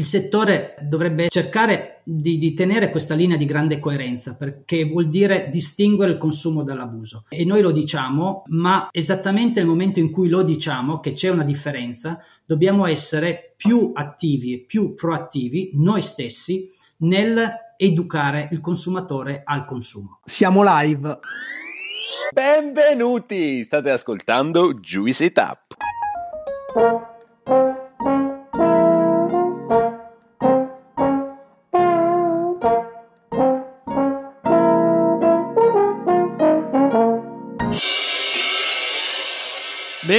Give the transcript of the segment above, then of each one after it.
il settore dovrebbe cercare di, di, tenere questa linea di grande coerenza perché vuol dire distinguere il consumo dall'abuso e noi lo diciamo, ma esattamente nel momento in cui lo diciamo che c'è una differenza, dobbiamo essere più attivi e più proattivi noi stessi nel educare il consumatore al consumo. Siamo live. Benvenuti! State ascoltando Juice It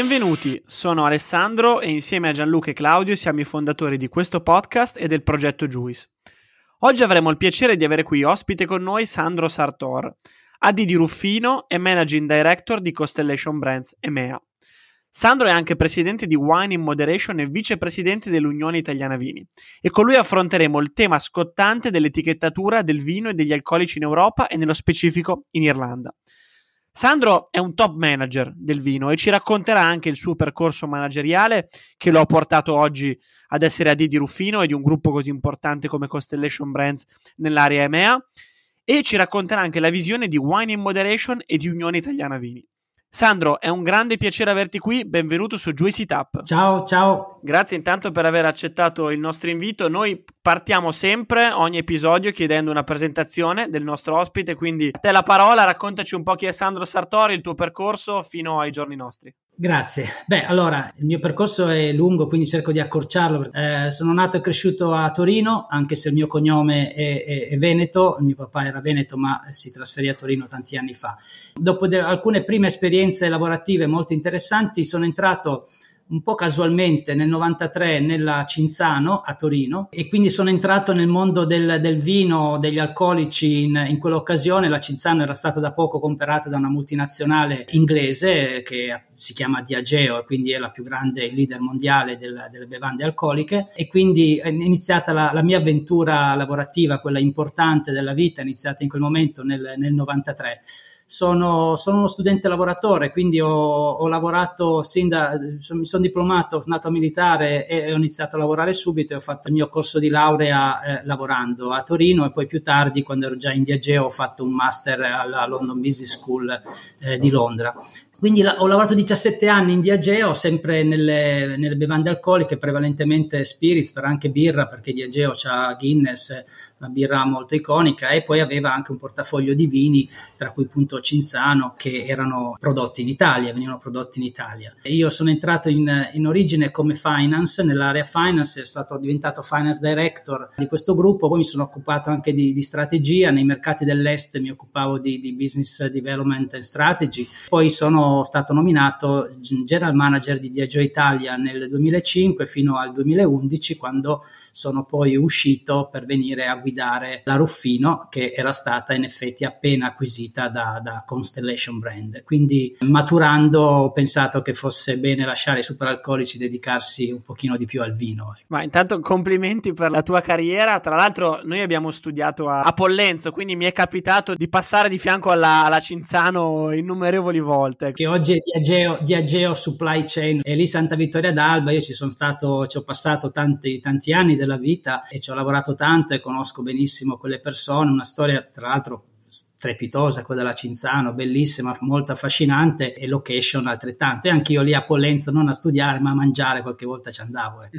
Benvenuti, sono Alessandro e insieme a Gianluca e Claudio siamo i fondatori di questo podcast e del progetto Juice. Oggi avremo il piacere di avere qui ospite con noi Sandro Sartor, AD di Ruffino e Managing Director di Constellation Brands EMEA. Sandro è anche presidente di Wine in Moderation e vicepresidente dell'Unione Italiana Vini e con lui affronteremo il tema scottante dell'etichettatura del vino e degli alcolici in Europa e nello specifico in Irlanda. Sandro è un top manager del vino e ci racconterà anche il suo percorso manageriale che lo ha portato oggi ad essere AD di Ruffino e di un gruppo così importante come Constellation Brands nell'area EMEA e ci racconterà anche la visione di Wine in Moderation e di Unione Italiana Vini. Sandro, è un grande piacere averti qui, benvenuto su Juicy Tap. Ciao, ciao. Grazie intanto per aver accettato il nostro invito. Noi partiamo sempre ogni episodio chiedendo una presentazione del nostro ospite, quindi a te la parola, raccontaci un po' chi è Sandro Sartori, il tuo percorso fino ai giorni nostri. Grazie. Beh, allora, il mio percorso è lungo, quindi cerco di accorciarlo. Eh, sono nato e cresciuto a Torino, anche se il mio cognome è, è, è, Veneto, il mio papà era Veneto, ma si trasferì a Torino tanti anni fa. Dopo de- alcune prime esperienze lavorative molto interessanti, sono entrato un po' casualmente nel 93 nella Cinzano a Torino e quindi sono entrato nel mondo del, del vino, degli alcolici in, in, quell'occasione. La Cinzano era stata da poco comprata da una multinazionale inglese che si chiama Diageo e quindi è la più grande leader mondiale del, delle bevande alcoliche e quindi è iniziata la, la, mia avventura lavorativa, quella importante della vita, è iniziata in quel momento nel, nel 93 sono, sono, uno studente lavoratore, quindi ho, ho lavorato sin da, mi sono diplomato, sono nato militare e ho iniziato a lavorare subito e ho fatto il mio corso di laurea eh, lavorando a Torino e poi più tardi, quando ero già in Diageo, ho fatto un master alla London Business School eh, di Londra. Quindi la, ho lavorato 17 anni in Diageo, sempre nelle, nelle, bevande alcoliche, prevalentemente spirits, però anche birra, perché Diageo ha Guinness, una birra molto iconica e poi aveva anche un portafoglio di vini, tra cui appunto Cinzano, che erano prodotti in Italia, venivano prodotti in Italia. E io sono entrato in, in origine come finance, nell'area finance, sono diventato finance director di questo gruppo, poi mi sono occupato anche di, di strategia, nei mercati dell'est mi occupavo di, di business development and strategy, poi sono stato nominato general manager di Diageo Italia nel 2005 fino al 2011 quando sono poi uscito per venire a guidare la Ruffino che era stata in effetti appena acquisita da, da Constellation Brand. Quindi maturando ho pensato che fosse bene lasciare i superalcolici dedicarsi un pochino di più al vino. Ma intanto complimenti per la tua carriera. Tra l'altro noi abbiamo studiato a, a Pollenzo, quindi mi è capitato di passare di fianco alla, alla Cinzano innumerevoli volte. Che oggi è Diageo, Supply Chain e lì Santa Vittoria d'Alba. Io ci sono stato, ci ho passato tanti, tanti anni della vita e ci ho lavorato tanto e conosco benissimo quelle persone, una storia tra l'altro strepitosa, quella della Cinzano, bellissima, molto affascinante e location altrettanto. E anch'io lì a Pollenzo non a studiare ma a mangiare qualche volta ci andavo. Eh.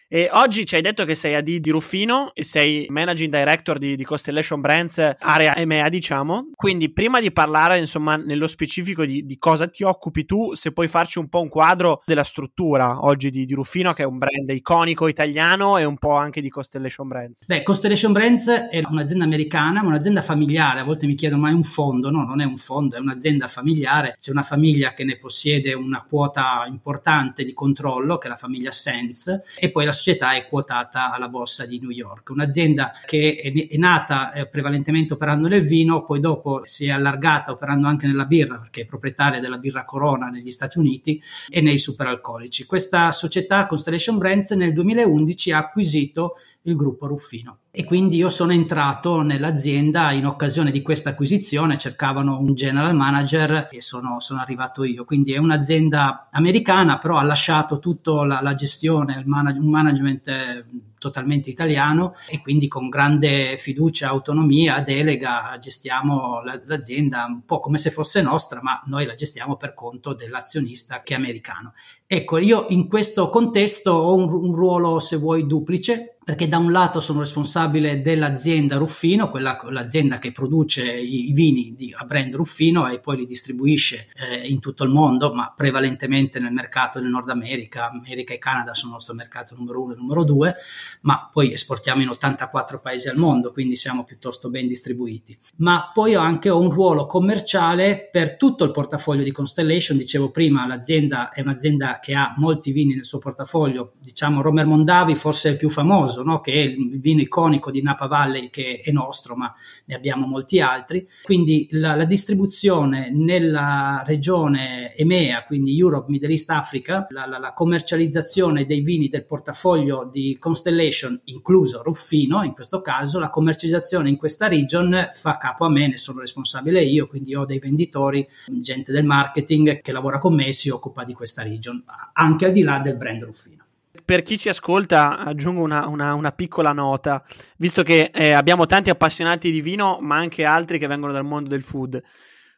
e oggi ci hai detto che sei AD di Ruffino e sei Managing Director di, di Constellation Brands, area EMEA diciamo. Quindi prima di parlare insomma nello specifico di, di, cosa ti occupi tu, se puoi farci un po' un quadro della struttura oggi di, di Ruffino che è un brand iconico italiano e un po' anche di Constellation Brands. Beh, Constellation Brands è un'azienda americana, ma un'azienda familiare, a volte mi chiedo chiedono ma è un fondo? No, non è un fondo, è un'azienda familiare, c'è una famiglia che ne possiede una quota importante di controllo, che è la famiglia Sense, e poi la società è quotata alla borsa di New York. Un'azienda che è, nata eh, prevalentemente operando nel vino, poi dopo si è allargata operando anche nella birra, perché è proprietaria della birra Corona negli Stati Uniti e nei superalcolici. Questa società Constellation Brands nel 2011 ha acquisito il gruppo Ruffino. E quindi io sono entrato nell'azienda in occasione di questa acquisizione, cercavano un general manager e sono, sono arrivato io. Quindi è un'azienda americana, però ha lasciato tutta la, la, gestione, il manage, un management eh, totalmente italiano e quindi con grande fiducia, autonomia, delega gestiamo la, l'azienda un po' come se fosse nostra, ma noi la gestiamo per conto dell'azionista che è americano. Ecco, io in questo contesto ho un, un ruolo, se vuoi, duplice perché da un lato sono responsabile dell'azienda Ruffino, quella, l'azienda che produce i, i vini di, a brand Ruffino e poi li distribuisce eh, in tutto il mondo, ma prevalentemente nel mercato del Nord America, America e Canada sono il nostro mercato numero uno e numero due, ma poi esportiamo in 84 paesi al mondo, quindi siamo piuttosto ben distribuiti. Ma poi ho anche un ruolo commerciale per tutto il portafoglio di Constellation, dicevo prima, l'azienda è un'azienda che ha molti vini nel suo portafoglio, diciamo Romer Mondavi forse è il più famoso, no? che è il vino iconico di Napa Valley che è nostro, ma ne abbiamo molti altri. Quindi la, la distribuzione nella regione EMEA, quindi Europe, Middle East, Africa, la, la, la, commercializzazione dei vini del portafoglio di Constellation, incluso Ruffino in questo caso, la commercializzazione in questa region fa capo a me, ne sono responsabile io, quindi ho dei venditori, gente del marketing che lavora con me e si occupa di questa region, anche al di là del brand Ruffino per chi ci ascolta, aggiungo una, una, una piccola nota, visto che eh, abbiamo tanti appassionati di vino, ma anche altri che vengono dal mondo del food.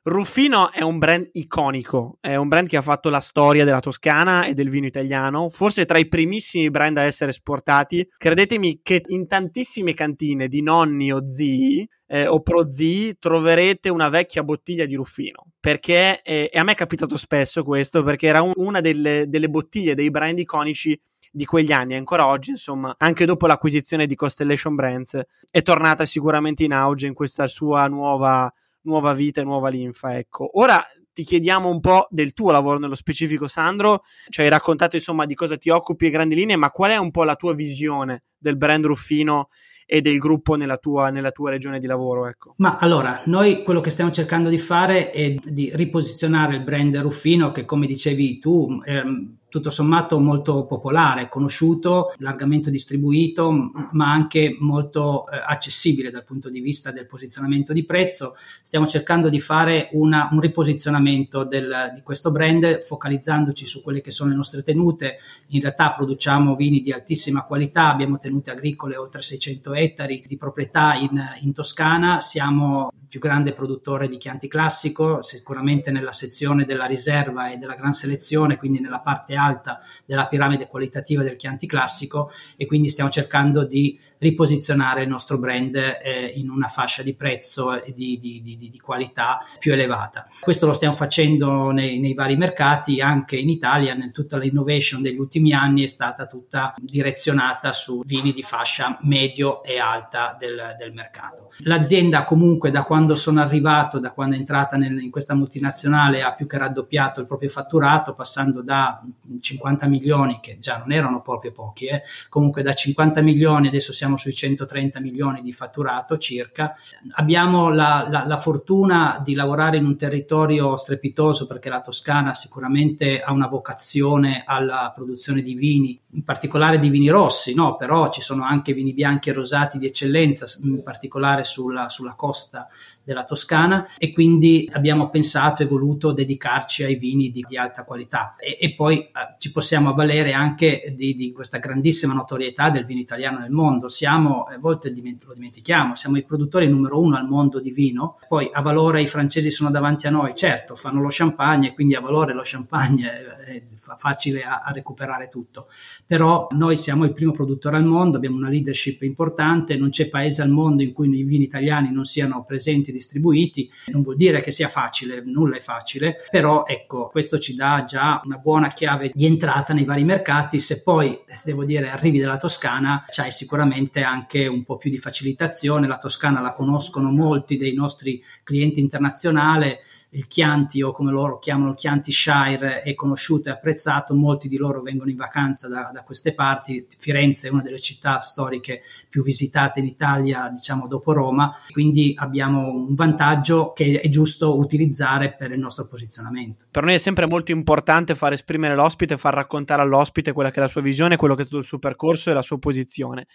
Ruffino è un brand iconico, è un brand che ha fatto la storia della Toscana e del vino italiano, forse tra i primissimi brand a essere esportati. Credetemi che in tantissime cantine di nonni o zii eh, o prozii troverete una vecchia bottiglia di Ruffino, perché, eh, e a me è capitato spesso questo, perché era un, una delle, delle bottiglie dei brand iconici di quegli anni, ancora oggi, insomma, anche dopo l'acquisizione di Constellation Brands, è tornata sicuramente in auge in questa sua nuova, nuova vita e nuova linfa. Ecco, ora ti chiediamo un po' del tuo lavoro nello specifico, Sandro. Ci hai raccontato insomma di cosa ti occupi a grandi linee, ma qual è un po' la tua visione del brand Ruffino e del gruppo nella tua, nella tua regione di lavoro? Ecco. Ma allora, noi quello che stiamo cercando di fare è di riposizionare il brand Ruffino, che come dicevi tu, ehm, tutto sommato molto popolare, conosciuto, largamente distribuito, ma anche molto eh, accessibile dal punto di vista del posizionamento di prezzo. Stiamo cercando di fare una, un riposizionamento del, di questo brand focalizzandoci su quelle che sono le nostre tenute. In realtà produciamo vini di altissima qualità, abbiamo tenute agricole oltre 600 ettari di proprietà in, in Toscana, siamo più grande produttore di Chianti Classico, sicuramente nella sezione della riserva e della gran selezione, quindi nella parte alta della piramide qualitativa del Chianti Classico e quindi stiamo cercando di riposizionare il nostro brand eh, in una fascia di prezzo e di, di, di, di, qualità più elevata. Questo lo stiamo facendo nei, nei, vari mercati, anche in Italia, nel, tutta l'innovation degli ultimi anni è stata tutta direzionata su vini di fascia medio e alta del, del mercato. L'azienda comunque da quando sono arrivato, da quando è entrata nel, in questa multinazionale, ha più che raddoppiato il proprio fatturato, passando da 50 milioni, che già non erano proprio pochi, eh, comunque da 50 milioni adesso siamo sui 130 milioni di fatturato circa. Abbiamo la, la, la, fortuna di lavorare in un territorio strepitoso perché la Toscana sicuramente ha una vocazione alla produzione di vini, in particolare di vini rossi, no? però ci sono anche vini bianchi e rosati di eccellenza, in particolare sulla, sulla costa della Toscana e quindi abbiamo pensato e voluto dedicarci ai vini di, di alta qualità e, e poi eh, ci possiamo avvalere anche di, di, questa grandissima notorietà del vino italiano nel mondo. Siamo, a volte lo dimentichiamo, siamo i produttori numero uno al mondo di vino, poi a valore i francesi sono davanti a noi, certo fanno lo champagne, quindi a valore lo champagne è, è facile a, a recuperare tutto, però noi siamo il primo produttore al mondo, abbiamo una leadership importante, non c'è paese al mondo in cui i vini italiani non siano presenti distribuiti. Non vuol dire che sia facile, nulla è facile, però ecco, questo ci dà già una buona chiave di entrata nei vari mercati. Se poi, devo dire, arrivi dalla Toscana, c'hai sicuramente anche un po' più di facilitazione. La Toscana la conoscono molti dei nostri clienti internazionali il Chianti o come loro chiamano il Chianti Shire è conosciuto e apprezzato, molti di loro vengono in vacanza da, da, queste parti, Firenze è una delle città storiche più visitate in Italia, diciamo dopo Roma, quindi abbiamo un vantaggio che è giusto utilizzare per il nostro posizionamento. Per noi è sempre molto importante far esprimere l'ospite, far raccontare all'ospite quella che è la sua visione, quello che è stato il suo percorso e la sua posizione.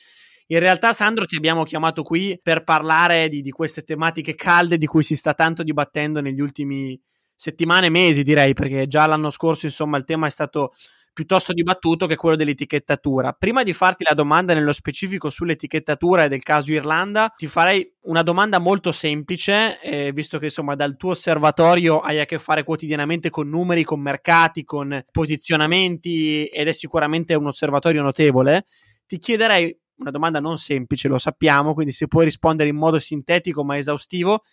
In realtà, Sandro, ti abbiamo chiamato qui per parlare di, di queste tematiche calde di cui si sta tanto dibattendo negli ultimi settimane, mesi, direi, perché già l'anno scorso, insomma, il tema è stato piuttosto dibattuto che quello dell'etichettatura. Prima di farti la domanda nello specifico sull'etichettatura e del caso Irlanda, ti farei una domanda molto semplice, eh, visto che insomma dal tuo osservatorio hai a che fare quotidianamente con numeri, con mercati, con posizionamenti ed è sicuramente un osservatorio notevole. Ti chiederei una domanda non semplice, lo sappiamo, quindi se puoi rispondere in modo sintetico ma esaustivo,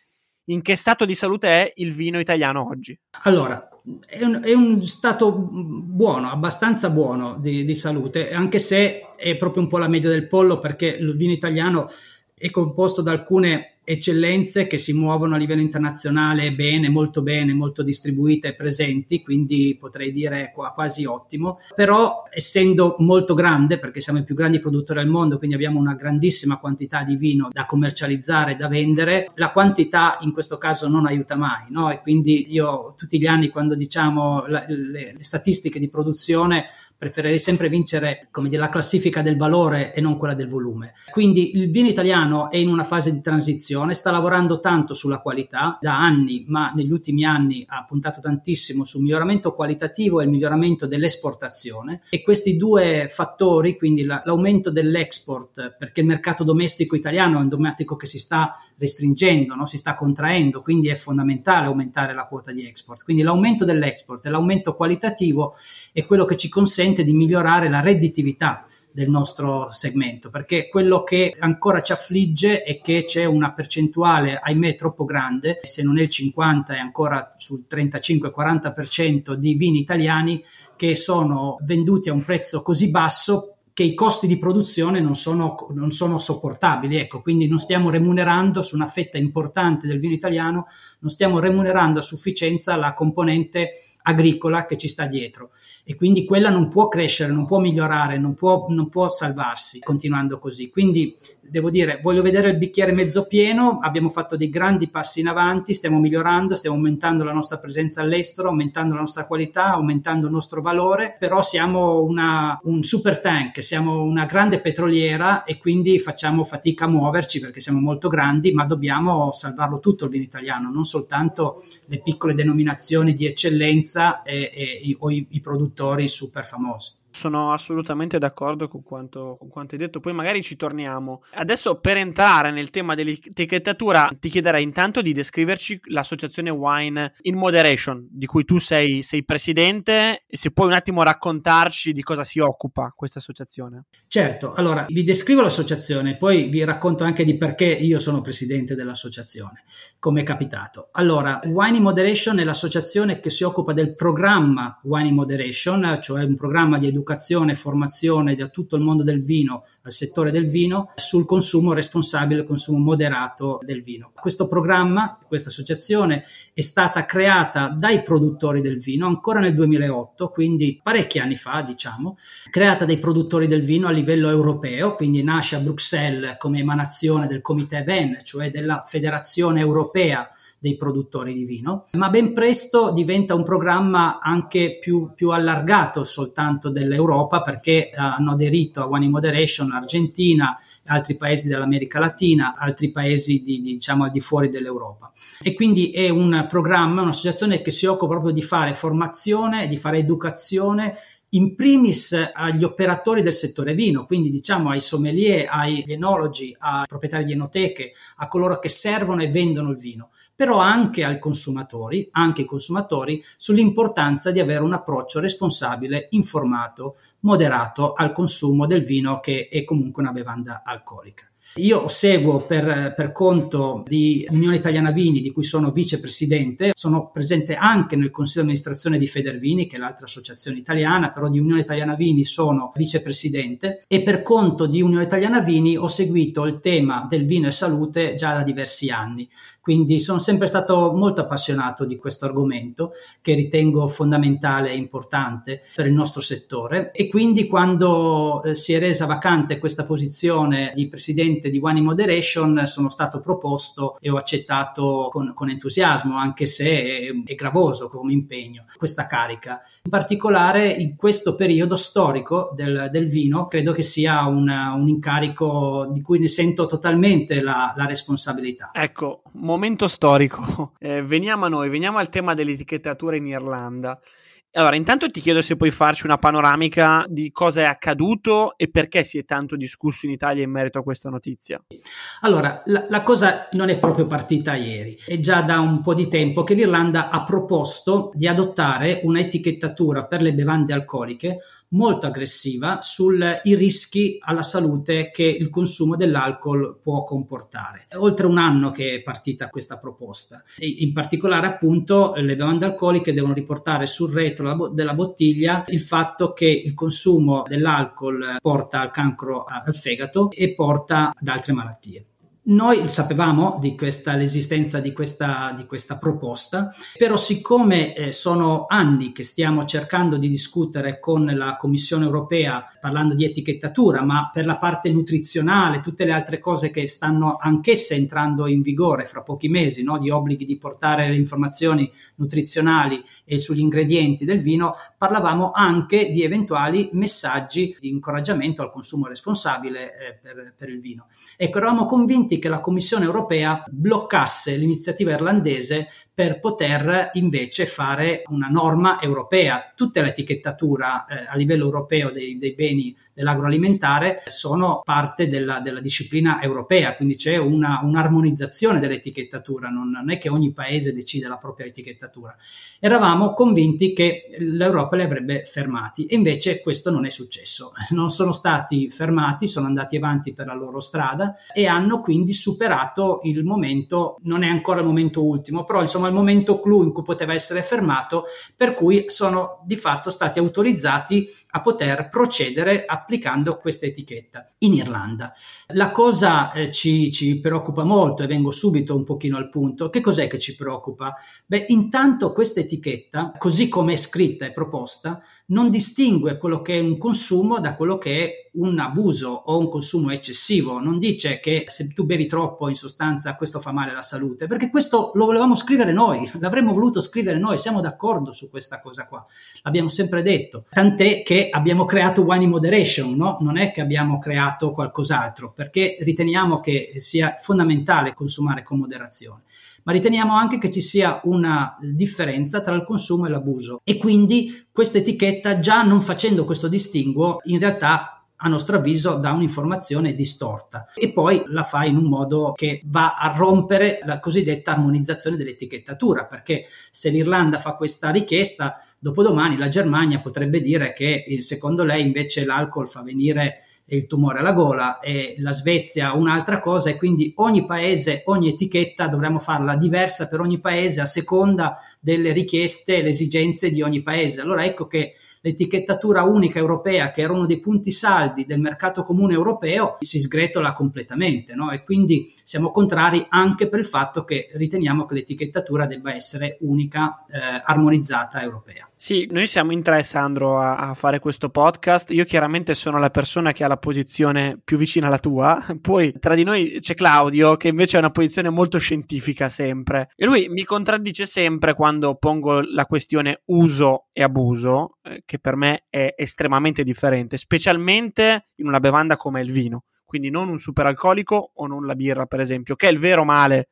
in che stato di salute è il vino italiano oggi? Allora, è un, è un stato buono, abbastanza buono di, di, salute, anche se è proprio un po' la media del pollo perché il vino italiano è composto da alcune eccellenze che si muovono a livello internazionale bene, molto bene, molto distribuite e presenti, quindi potrei dire quasi ottimo. Però essendo molto grande, perché siamo i più grandi produttori al mondo, quindi abbiamo una grandissima quantità di vino da commercializzare, da vendere, la quantità in questo caso non aiuta mai, no? E quindi io tutti gli anni quando diciamo la, le, le statistiche di produzione preferirei sempre vincere come dire, la classifica del valore e non quella del volume. Quindi il vino italiano è in una fase di transizione, sta lavorando tanto sulla qualità da anni, ma negli ultimi anni ha puntato tantissimo sul miglioramento qualitativo e il miglioramento dell'esportazione e questi due fattori, quindi la, l'aumento dell'export, perché il mercato domestico italiano è un domestico che si sta restringendo, no? si sta contraendo, quindi è fondamentale aumentare la quota di export. Quindi l'aumento dell'export e l'aumento qualitativo è quello che ci consente di migliorare la redditività del nostro segmento, perché quello che ancora ci affligge è che c'è una percentuale, ahimè, troppo grande, se non è il 50 è ancora sul 35-40% di vini italiani che sono venduti a un prezzo così basso che i costi di produzione non sono, non sono, sopportabili. Ecco, quindi non stiamo remunerando su una fetta importante del vino italiano, non stiamo remunerando a sufficienza la componente agricola che ci sta dietro e quindi quella non può crescere, non può migliorare, non può, non può salvarsi continuando così. Quindi devo dire, voglio vedere il bicchiere mezzo pieno, abbiamo fatto dei grandi passi in avanti, stiamo migliorando, stiamo aumentando la nostra presenza all'estero, aumentando la nostra qualità, aumentando il nostro valore, però siamo una, un super tank, siamo una grande petroliera e quindi facciamo fatica a muoverci perché siamo molto grandi, ma dobbiamo salvarlo tutto il vino italiano, non soltanto le piccole denominazioni di eccellenza e, e, o i, i produttori super famosi. Sono assolutamente d'accordo con quanto, con quanto, hai detto, poi magari ci torniamo. Adesso per entrare nel tema dell'etichettatura ti chiederei intanto di descriverci l'associazione Wine in Moderation, di cui tu sei, sei presidente e se puoi un attimo raccontarci di cosa si occupa questa associazione. Certo, allora vi descrivo l'associazione, poi vi racconto anche di perché io sono presidente dell'associazione, come è capitato. Allora, Wine in Moderation è l'associazione che si occupa del programma Wine in Moderation, cioè un programma di educazione educazione e formazione da tutto il mondo del vino al settore del vino sul consumo responsabile, il consumo moderato del vino. Questo programma, questa associazione è stata creata dai produttori del vino ancora nel 2008, quindi parecchi anni fa, diciamo, creata dai produttori del vino a livello europeo, quindi nasce a Bruxelles come emanazione del Comité VEN, cioè della Federazione Europea dei produttori di vino, ma ben presto diventa un programma anche più, più allargato soltanto dell'Europa perché eh, hanno aderito a One in Moderation Argentina, altri paesi dell'America Latina, altri paesi di, di, diciamo al di fuori dell'Europa. E quindi è un programma, un'associazione che si occupa proprio di fare formazione, di fare educazione in primis agli operatori del settore vino, quindi diciamo ai sommelier, ai enologi, ai proprietari di enoteche, a coloro che servono e vendono il vino però anche ai consumatori, anche ai consumatori sull'importanza di avere un approccio responsabile, informato, moderato al consumo del vino che è comunque una bevanda alcolica. Io seguo per, per, conto di Unione Italiana Vini, di cui sono vicepresidente, sono presente anche nel consiglio di amministrazione di Federvini, che è l'altra associazione italiana, però di Unione Italiana Vini sono vicepresidente. E per conto di Unione Italiana Vini ho seguito il tema del vino e salute già da diversi anni. Quindi sono sempre stato molto appassionato di questo argomento che ritengo fondamentale e importante per il nostro settore. E quindi quando eh, si è resa vacante questa posizione di presidente di One in Moderation sono stato proposto e ho accettato con, con entusiasmo anche se è, è, gravoso come impegno questa carica. In particolare in questo periodo storico del, del vino credo che sia una, un incarico di cui ne sento totalmente la, la responsabilità. Ecco, momento storico. Eh, veniamo a noi, veniamo al tema dell'etichettatura in Irlanda. Allora, intanto ti chiedo se puoi farci una panoramica di cosa è accaduto e perché si è tanto discusso in Italia in merito a questa notizia. Allora, la, la, cosa non è proprio partita ieri, è già da un po' di tempo che l'Irlanda ha proposto di adottare un'etichettatura per le bevande alcoliche molto aggressiva sui rischi alla salute che il consumo dell'alcol può comportare. È oltre un anno che è partita questa proposta. E in particolare, appunto, le bevande alcoliche devono riportare sul retro della bottiglia il fatto che il consumo dell'alcol porta al cancro al fegato e porta ad altre malattie. Noi sapevamo di questa, l'esistenza di questa, di questa proposta, però siccome eh, sono anni che stiamo cercando di discutere con la Commissione europea parlando di etichettatura, ma per la parte nutrizionale, tutte le altre cose che stanno anch'esse entrando in vigore fra pochi mesi, no? di obblighi di portare le informazioni nutrizionali e sugli ingredienti del vino, parlavamo anche di eventuali messaggi di incoraggiamento al consumo responsabile eh, per, per il vino. Ecco, eravamo convinti che la Commissione europea bloccasse l'iniziativa irlandese per poter invece fare una norma europea. Tutta l'etichettatura eh, a livello europeo dei, dei, beni dell'agroalimentare sono parte della, della disciplina europea, quindi c'è una, un'armonizzazione dell'etichettatura, non, non, è che ogni paese decide la propria etichettatura. Eravamo convinti che l'Europa li avrebbe fermati e invece questo non è successo. Non sono stati fermati, sono andati avanti per la loro strada e hanno quindi superato il momento, non è ancora il momento ultimo, però insomma il momento clou in cui poteva essere fermato, per cui sono di fatto stati autorizzati a poter procedere applicando questa etichetta in Irlanda. La cosa eh, ci, ci preoccupa molto e vengo subito un pochino al punto. Che cos'è che ci preoccupa? Beh, intanto questa etichetta, così come è scritta e proposta, non distingue quello che è un consumo da quello che è un abuso o un consumo eccessivo, non dice che se tu bevi troppo in sostanza questo fa male alla salute, perché questo lo volevamo scrivere noi, l'avremmo voluto scrivere noi, siamo d'accordo su questa cosa qua, l'abbiamo sempre detto, tant'è che abbiamo creato Wine in Moderation, no? non è che abbiamo creato qualcos'altro, perché riteniamo che sia fondamentale consumare con moderazione ma riteniamo anche che ci sia una differenza tra il consumo e l'abuso. E quindi questa etichetta già non facendo questo distinguo in realtà a nostro avviso dà un'informazione distorta e poi la fa in un modo che va a rompere la cosiddetta armonizzazione dell'etichettatura perché se l'Irlanda fa questa richiesta dopodomani la Germania potrebbe dire che secondo lei invece l'alcol fa venire il tumore alla gola e la Svezia un'altra cosa e quindi ogni paese, ogni etichetta dovremmo farla diversa per ogni paese a seconda delle richieste e le esigenze di ogni paese. Allora ecco che l'etichettatura unica europea, che era uno dei punti saldi del mercato comune europeo, si sgretola completamente no? e quindi siamo contrari anche per il fatto che riteniamo che l'etichettatura debba essere unica, eh, armonizzata europea. Sì, noi siamo in tre, Sandro, a, a, fare questo podcast. Io chiaramente sono la persona che ha la posizione più vicina alla tua. Poi tra di noi c'è Claudio, che invece ha una posizione molto scientifica sempre. E lui mi contraddice sempre quando pongo la questione uso e abuso, eh, che per me è estremamente differente, specialmente in una bevanda come il vino. Quindi non un superalcolico o non la birra, per esempio, che è il vero male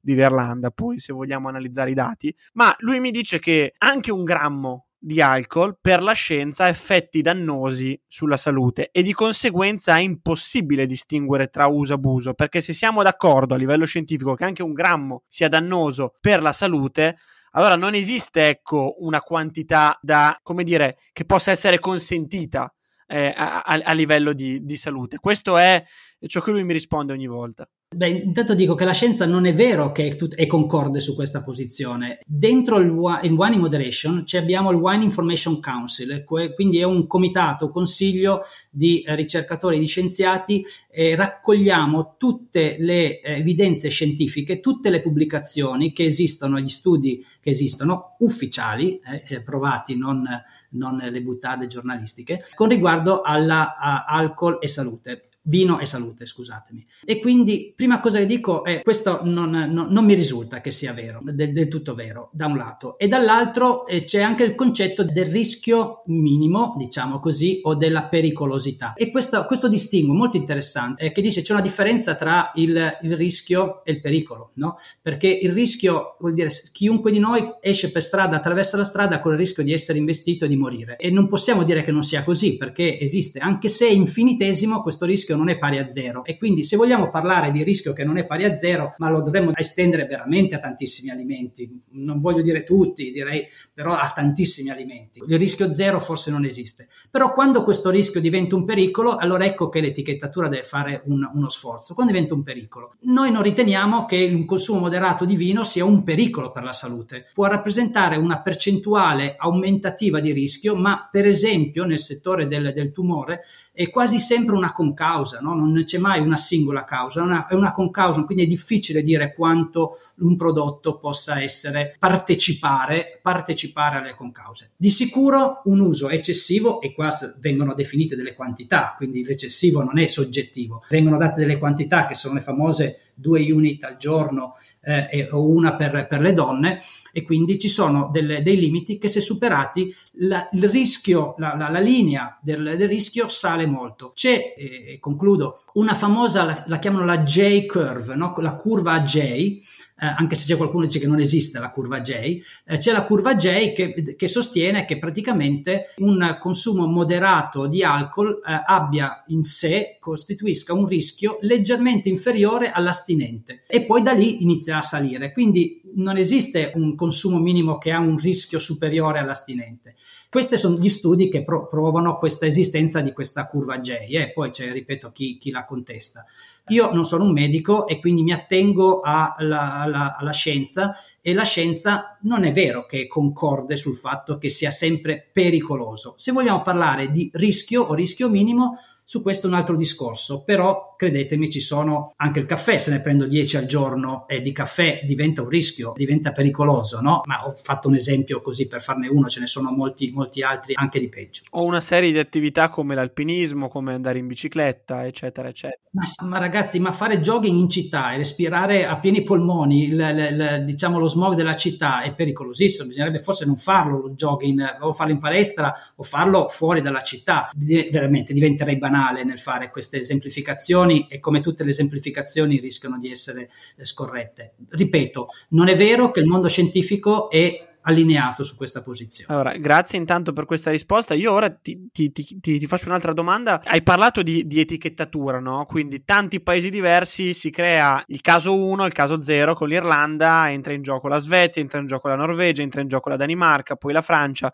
di Verlanda, poi se vogliamo analizzare i dati, ma lui mi dice che anche un grammo di alcol per la scienza ha effetti dannosi sulla salute e di conseguenza è impossibile distinguere tra uso e abuso, perché se siamo d'accordo a livello scientifico che anche un grammo sia dannoso per la salute, allora non esiste ecco una quantità da, come dire, che possa essere consentita eh, a, a, livello di, di salute. Questo è ciò che lui mi risponde ogni volta. Beh, intanto dico che la scienza non è vero che è, tut- è concorde su questa posizione. Dentro il, il Wine in Moderation abbiamo il Wine Information Council, quindi è un comitato, consiglio di ricercatori, di scienziati, e raccogliamo tutte le eh, evidenze scientifiche, tutte le pubblicazioni che esistono, gli studi che esistono, ufficiali, eh, provati, non, non le buttate giornalistiche, con riguardo all'alcol e salute vino e salute, scusatemi. E quindi, prima cosa che dico è questo non, non, non mi risulta che sia vero, del, del, tutto vero, da un lato. E dall'altro eh, c'è anche il concetto del rischio minimo, diciamo così, o della pericolosità. E questo, questo distinguo molto interessante, è che dice c'è una differenza tra il, il rischio e il pericolo, no? Perché il rischio vuol dire chiunque di noi esce per strada, attraversa la strada con il rischio di essere investito e di morire. E non possiamo dire che non sia così, perché esiste, anche se è infinitesimo, questo rischio rischio non è pari a zero. E quindi se vogliamo parlare di rischio che non è pari a zero, ma lo dovremmo estendere veramente a tantissimi alimenti, non voglio dire tutti, direi però a tantissimi alimenti. Il rischio zero forse non esiste, però quando questo rischio diventa un pericolo, allora ecco che l'etichettatura deve fare un, uno sforzo. Quando diventa un pericolo, noi non riteniamo che un consumo moderato di vino sia un pericolo per la salute, può rappresentare una percentuale aumentativa di rischio, ma per esempio nel settore del, del tumore è quasi sempre una concausa causa, no? non c'è mai una singola causa, è una, è una concausa, quindi è difficile dire quanto un prodotto possa essere partecipare, partecipare alle concause. Di sicuro un uso eccessivo, e qua vengono definite delle quantità, quindi l'eccessivo non è soggettivo, vengono date delle quantità che sono le famose due unit al giorno eh, o una per, per, le donne e quindi ci sono delle, dei limiti che se superati la, il rischio, la, la, la linea del, del, rischio sale molto. C'è, e concludo, una famosa, la, chiamano la J curve, no? la curva J, anche se c'è qualcuno che dice che non esiste la curva J, eh, c'è la curva J che, che, sostiene che praticamente un consumo moderato di alcol eh, abbia in sé, costituisca un rischio leggermente inferiore all'astinente e poi da lì inizia a salire. Quindi non esiste un consumo minimo che ha un rischio superiore all'astinente. Questi sono gli studi che pro- provano questa esistenza di questa curva J e eh? poi c'è, ripeto, chi, chi la contesta. Io non sono un medico e quindi mi attengo alla, alla, alla, scienza e la scienza non è vero che concorde sul fatto che sia sempre pericoloso. Se vogliamo parlare di rischio o rischio minimo, su questo è un altro discorso, però credetemi ci sono anche il caffè, se ne prendo 10 al giorno e di caffè diventa un rischio, diventa pericoloso, no? Ma ho fatto un esempio così per farne uno, ce ne sono molti, molti altri anche di peggio. Ho una serie di attività come l'alpinismo, come andare in bicicletta, eccetera, eccetera. Ma, ma ragazzi, ma fare jogging in città e respirare a pieni polmoni, il, il, il, diciamo lo smog della città è pericolosissimo, bisognerebbe forse non farlo lo jogging, o farlo in palestra o farlo fuori dalla città, veramente diventerei banale banale nel fare queste esemplificazioni e come tutte le esemplificazioni rischiano di essere eh, scorrette. Ripeto, non è vero che il mondo scientifico è allineato su questa posizione. Allora, grazie intanto per questa risposta. Io ora ti, ti, ti, ti faccio un'altra domanda. Hai parlato di, di, etichettatura, no? Quindi tanti paesi diversi si crea il caso 1, il caso 0 con l'Irlanda, entra in gioco la Svezia, entra in gioco la Norvegia, entra in gioco la Danimarca, poi la Francia.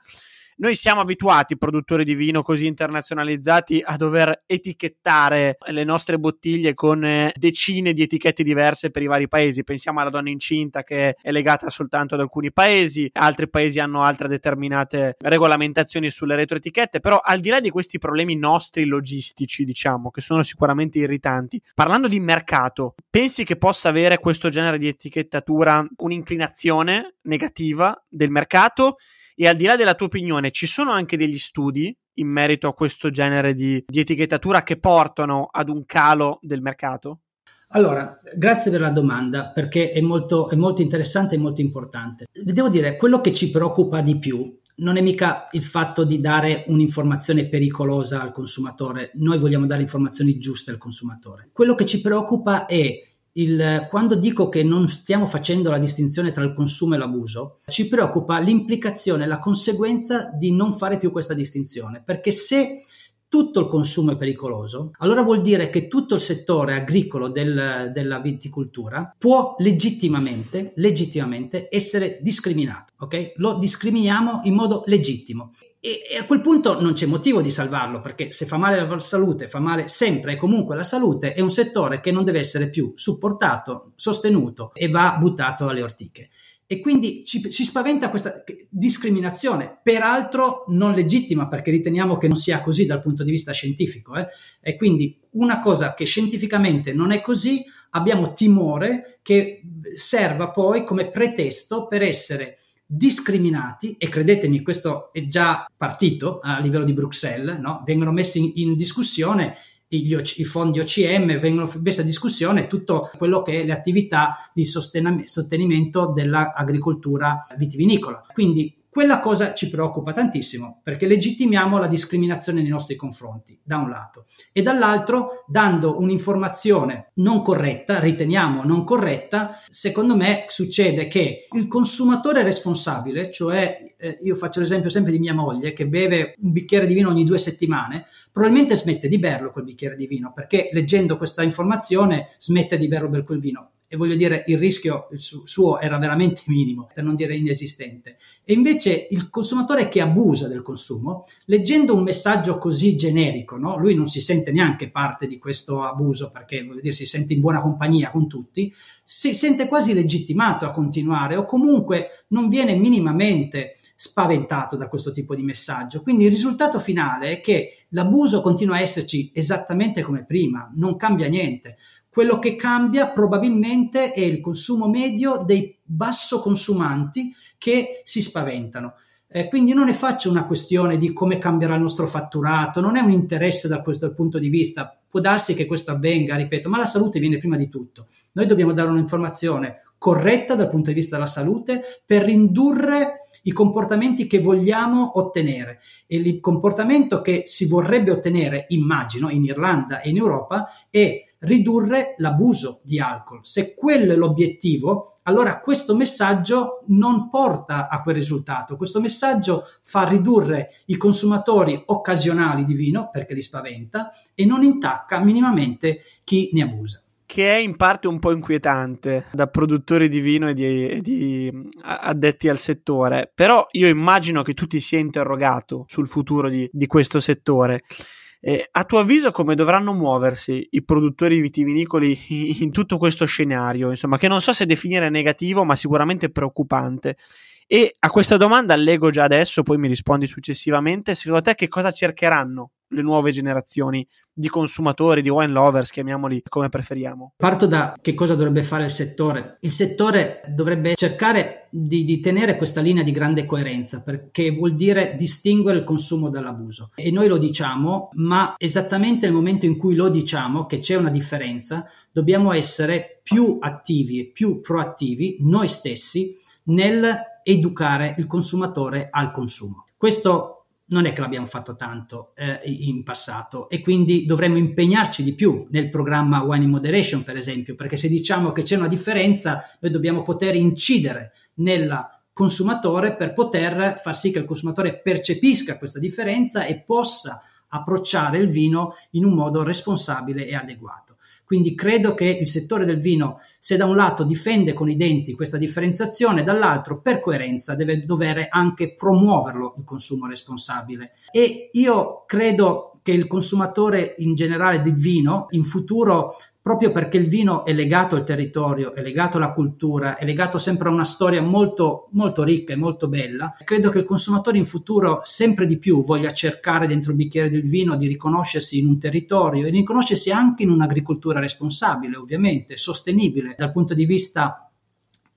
Noi siamo abituati, produttori di vino così internazionalizzati, a dover etichettare le nostre bottiglie con eh, decine di etichette diverse per i vari paesi. Pensiamo alla donna incinta che è legata soltanto ad alcuni paesi, altri paesi hanno altre determinate regolamentazioni sulle retroetichette, però al di là di questi problemi nostri logistici, diciamo, che sono sicuramente irritanti, parlando di mercato, pensi che possa avere questo genere di etichettatura un'inclinazione negativa del mercato? E al di là della tua opinione, ci sono anche degli studi in merito a questo genere di, di etichettatura che portano ad un calo del mercato? Allora, grazie per la domanda perché è molto, è molto interessante e molto importante. Devo dire, quello che ci preoccupa di più non è mica il fatto di dare un'informazione pericolosa al consumatore, noi vogliamo dare informazioni giuste al consumatore. Quello che ci preoccupa è il, quando dico che non stiamo facendo la distinzione tra il consumo e l'abuso, ci preoccupa l'implicazione, la conseguenza di non fare più questa distinzione, perché se tutto il consumo è pericoloso, allora vuol dire che tutto il settore agricolo del, della viticoltura può legittimamente, legittimamente essere discriminato, ok? Lo discriminiamo in modo legittimo. E, e, a quel punto non c'è motivo di salvarlo perché se fa male la salute, fa male sempre e comunque la salute, è un settore che non deve essere più supportato, sostenuto e va buttato alle ortiche e quindi ci, ci, spaventa questa discriminazione, peraltro non legittima perché riteniamo che non sia così dal punto di vista scientifico. Eh? E quindi una cosa che scientificamente non è così, abbiamo timore che serva poi come pretesto per essere discriminati, e credetemi questo è già partito a livello di Bruxelles, no? vengono messi in, in discussione i, fondi OCM, vengono messe a discussione tutto quello che è le attività di sostenimento dell'agricoltura vitivinicola. Quindi quella cosa ci preoccupa tantissimo perché legittimiamo la discriminazione nei nostri confronti, da un lato, e dall'altro, dando un'informazione non corretta, riteniamo non corretta, secondo me succede che il consumatore responsabile, cioè eh, io faccio l'esempio sempre di mia moglie che beve un bicchiere di vino ogni due settimane, probabilmente smette di berlo quel bicchiere di vino perché leggendo questa informazione smette di berlo quel vino e voglio dire il rischio suo era veramente minimo, per non dire inesistente. E invece il consumatore che abusa del consumo, leggendo un messaggio così generico, no? lui non si sente neanche parte di questo abuso perché voglio dire si sente in buona compagnia con tutti, si sente quasi legittimato a continuare o comunque non viene minimamente spaventato da questo tipo di messaggio. Quindi il risultato finale è che l'abuso continua a esserci esattamente come prima, non cambia niente. Quello che cambia probabilmente è il consumo medio dei basso consumanti che si spaventano. Eh, quindi non ne faccio una questione di come cambierà il nostro fatturato, non è un interesse da questo punto di vista. Può darsi che questo avvenga, ripeto, ma la salute viene prima di tutto. Noi dobbiamo dare un'informazione corretta dal punto di vista della salute per ridurre i comportamenti che vogliamo ottenere e il comportamento che si vorrebbe ottenere, immagino, in Irlanda e in Europa è ridurre l'abuso di alcol. Se quello è l'obiettivo, allora questo messaggio non porta a quel risultato. Questo messaggio fa ridurre i consumatori occasionali di vino perché li spaventa e non intacca minimamente chi ne abusa che è in parte un po' inquietante da produttori di vino e di, e di, addetti al settore, però io immagino che tu ti sia interrogato sul futuro di, di questo settore eh, a tuo avviso come dovranno muoversi i produttori vitivinicoli in tutto questo scenario, insomma, che non so se definire negativo, ma sicuramente preoccupante? E a questa domanda allego già adesso, poi mi rispondi successivamente. Secondo te che cosa cercheranno le nuove generazioni di consumatori, di wine lovers, chiamiamoli come preferiamo? Parto da che cosa dovrebbe fare il settore. Il settore dovrebbe cercare di, di, tenere questa linea di grande coerenza perché vuol dire distinguere il consumo dall'abuso. E noi lo diciamo, ma esattamente nel momento in cui lo diciamo che c'è una differenza, dobbiamo essere più attivi e più proattivi noi stessi nel educare il consumatore al consumo. Questo non è che l'abbiamo fatto tanto eh, in passato e quindi dovremmo impegnarci di più nel programma Wine in Moderation, per esempio, perché se diciamo che c'è una differenza, noi dobbiamo poter incidere nel consumatore per poter far sì che il consumatore percepisca questa differenza e possa approcciare il vino in un modo responsabile e adeguato. Quindi credo che il settore del vino, se da un lato difende con i denti questa differenziazione, dall'altro per coerenza deve dover anche promuoverlo il consumo responsabile. E io credo che il consumatore in generale di vino in futuro proprio perché il vino è legato al territorio, è legato alla cultura, è legato sempre a una storia molto, molto ricca e molto bella, credo che il consumatore in futuro sempre di più voglia cercare dentro il bicchiere del vino di riconoscersi in un territorio e riconoscersi anche in un'agricoltura responsabile, ovviamente, sostenibile dal punto di vista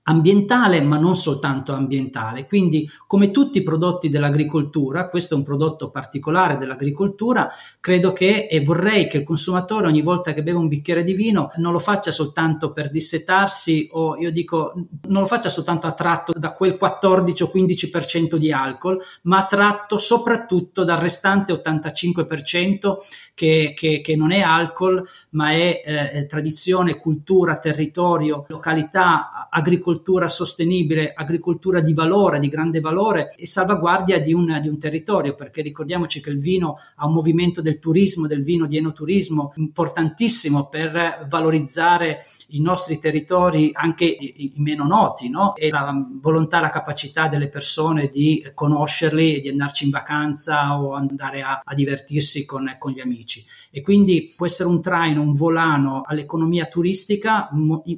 ambientale, ma non soltanto ambientale. Quindi, come tutti i prodotti dell'agricoltura, questo è un prodotto particolare dell'agricoltura, credo che e vorrei che il consumatore ogni volta che beve un bicchiere di vino non lo faccia soltanto per dissetarsi o io dico non lo faccia soltanto attratto da quel 14 o 15% di alcol, ma attratto soprattutto dal restante 85% che, che, che non è alcol, ma è eh, tradizione, cultura, territorio, località, agricoltura agricoltura sostenibile, agricoltura di valore, di grande valore e salvaguardia di un, di un territorio, perché ricordiamoci che il vino ha un movimento del turismo, del vino di enoturismo importantissimo per valorizzare i nostri territori, anche i, i meno noti, no? e la volontà, la capacità delle persone di conoscerli, di andarci in vacanza o andare a, a divertirsi con, con, gli amici. E quindi può essere un traino, un volano all'economia turistica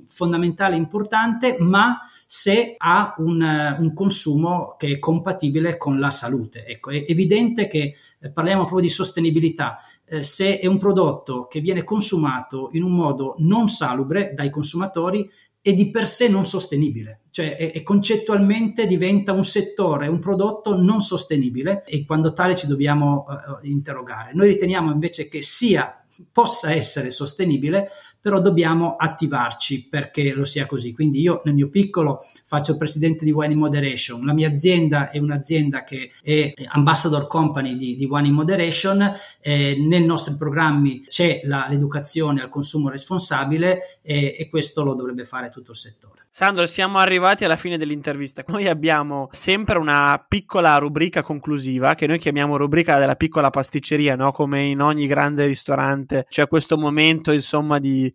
fondamentale, importante, ma se ha un, un, consumo che è compatibile con la salute. Ecco, è evidente che eh, parliamo proprio di sostenibilità. Eh, se è un prodotto che viene consumato in un modo non salubre dai consumatori, è di per sé non sostenibile, cioè è, è concettualmente diventa un settore, un prodotto non sostenibile e quando tale ci dobbiamo uh, interrogare. Noi riteniamo invece che sia possa essere sostenibile, però dobbiamo attivarci perché lo sia così. Quindi io nel mio piccolo faccio il presidente di Wine in Moderation, la mia azienda è un'azienda che è ambassador company di, di Wine in Moderation, eh, nei nostri programmi c'è la, l'educazione al consumo responsabile eh, e questo lo dovrebbe fare tutto il settore. Sandro, siamo arrivati alla fine dell'intervista. Noi abbiamo sempre una piccola rubrica conclusiva che noi chiamiamo rubrica della piccola pasticceria, no? Come in ogni grande ristorante c'è questo momento, insomma, di,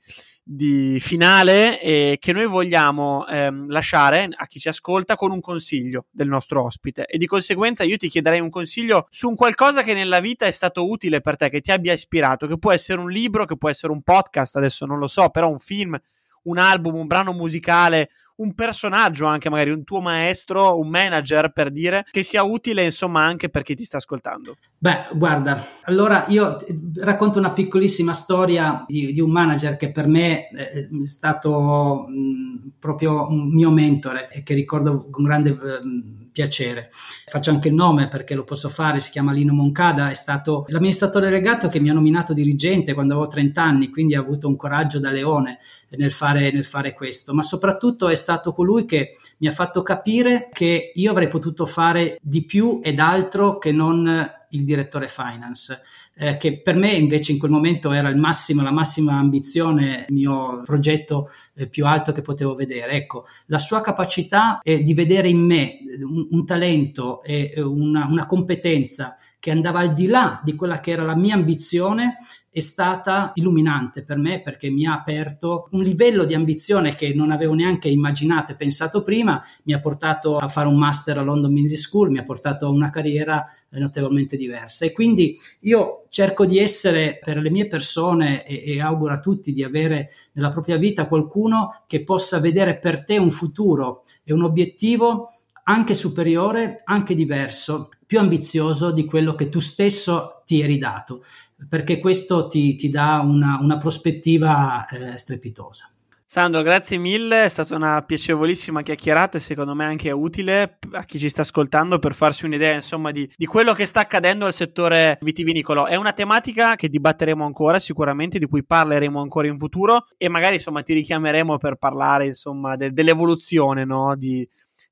di finale eh, che noi vogliamo ehm, lasciare a chi ci ascolta con un consiglio del nostro ospite e di conseguenza io ti chiederei un consiglio su un qualcosa che nella vita è stato utile per te, che ti abbia ispirato, che può essere un libro, che può essere un podcast, adesso non lo so, però un film, un album, un brano musicale, un personaggio anche magari un tuo maestro, un manager per dire, che sia utile insomma anche per chi ti sta ascoltando. Beh, guarda, allora io racconto una piccolissima storia di, di un manager che per me è stato mh, proprio un mio mentore e che ricordo con grande mh, piacere. Faccio anche il nome perché lo posso fare, si chiama Lino Moncada, è stato l'amministratore delegato che mi ha nominato dirigente quando avevo 30 anni, quindi ha avuto un coraggio da leone nel fare, nel fare questo, ma soprattutto è stato colui che mi ha fatto capire che io avrei potuto fare di più ed altro che non il direttore finance eh, che per me invece in quel momento era il massimo, la massima ambizione, il mio progetto eh, più alto che potevo vedere. Ecco, la sua capacità di vedere in me un, un talento e una, una competenza che andava al di là di quella che era la mia ambizione è stata illuminante per me perché mi ha aperto un livello di ambizione che non avevo neanche immaginato e pensato prima, mi ha portato a fare un master a London Business School, mi ha portato a una carriera notevolmente diversa. E quindi io cerco di essere per le mie persone e, e auguro a tutti di avere nella propria vita qualcuno che possa vedere per te un futuro e un obiettivo anche superiore, anche diverso, più ambizioso di quello che tu stesso ti eri dato, perché questo ti, ti dà una, una prospettiva eh, strepitosa. Sandro, grazie mille, è stata una piacevolissima chiacchierata e secondo me anche utile a chi ci sta ascoltando per farsi un'idea insomma di, di, quello che sta accadendo al settore vitivinicolo. È una tematica che dibatteremo ancora sicuramente, di cui parleremo ancora in futuro e magari insomma ti richiameremo per parlare insomma de, dell'evoluzione no? di,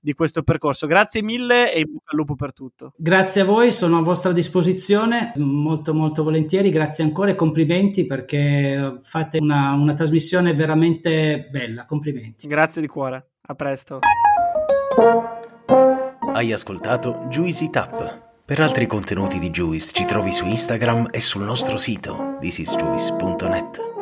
di questo percorso. Grazie mille e in bocca al lupo per tutto. Grazie a voi, sono a vostra disposizione, molto molto volentieri, grazie ancora e complimenti perché fate una, una trasmissione veramente bella, complimenti. Grazie di cuore, a presto. Hai ascoltato Juicy Tap. Per altri contenuti di Juice ci trovi su Instagram e sul nostro sito thisisjuice.net.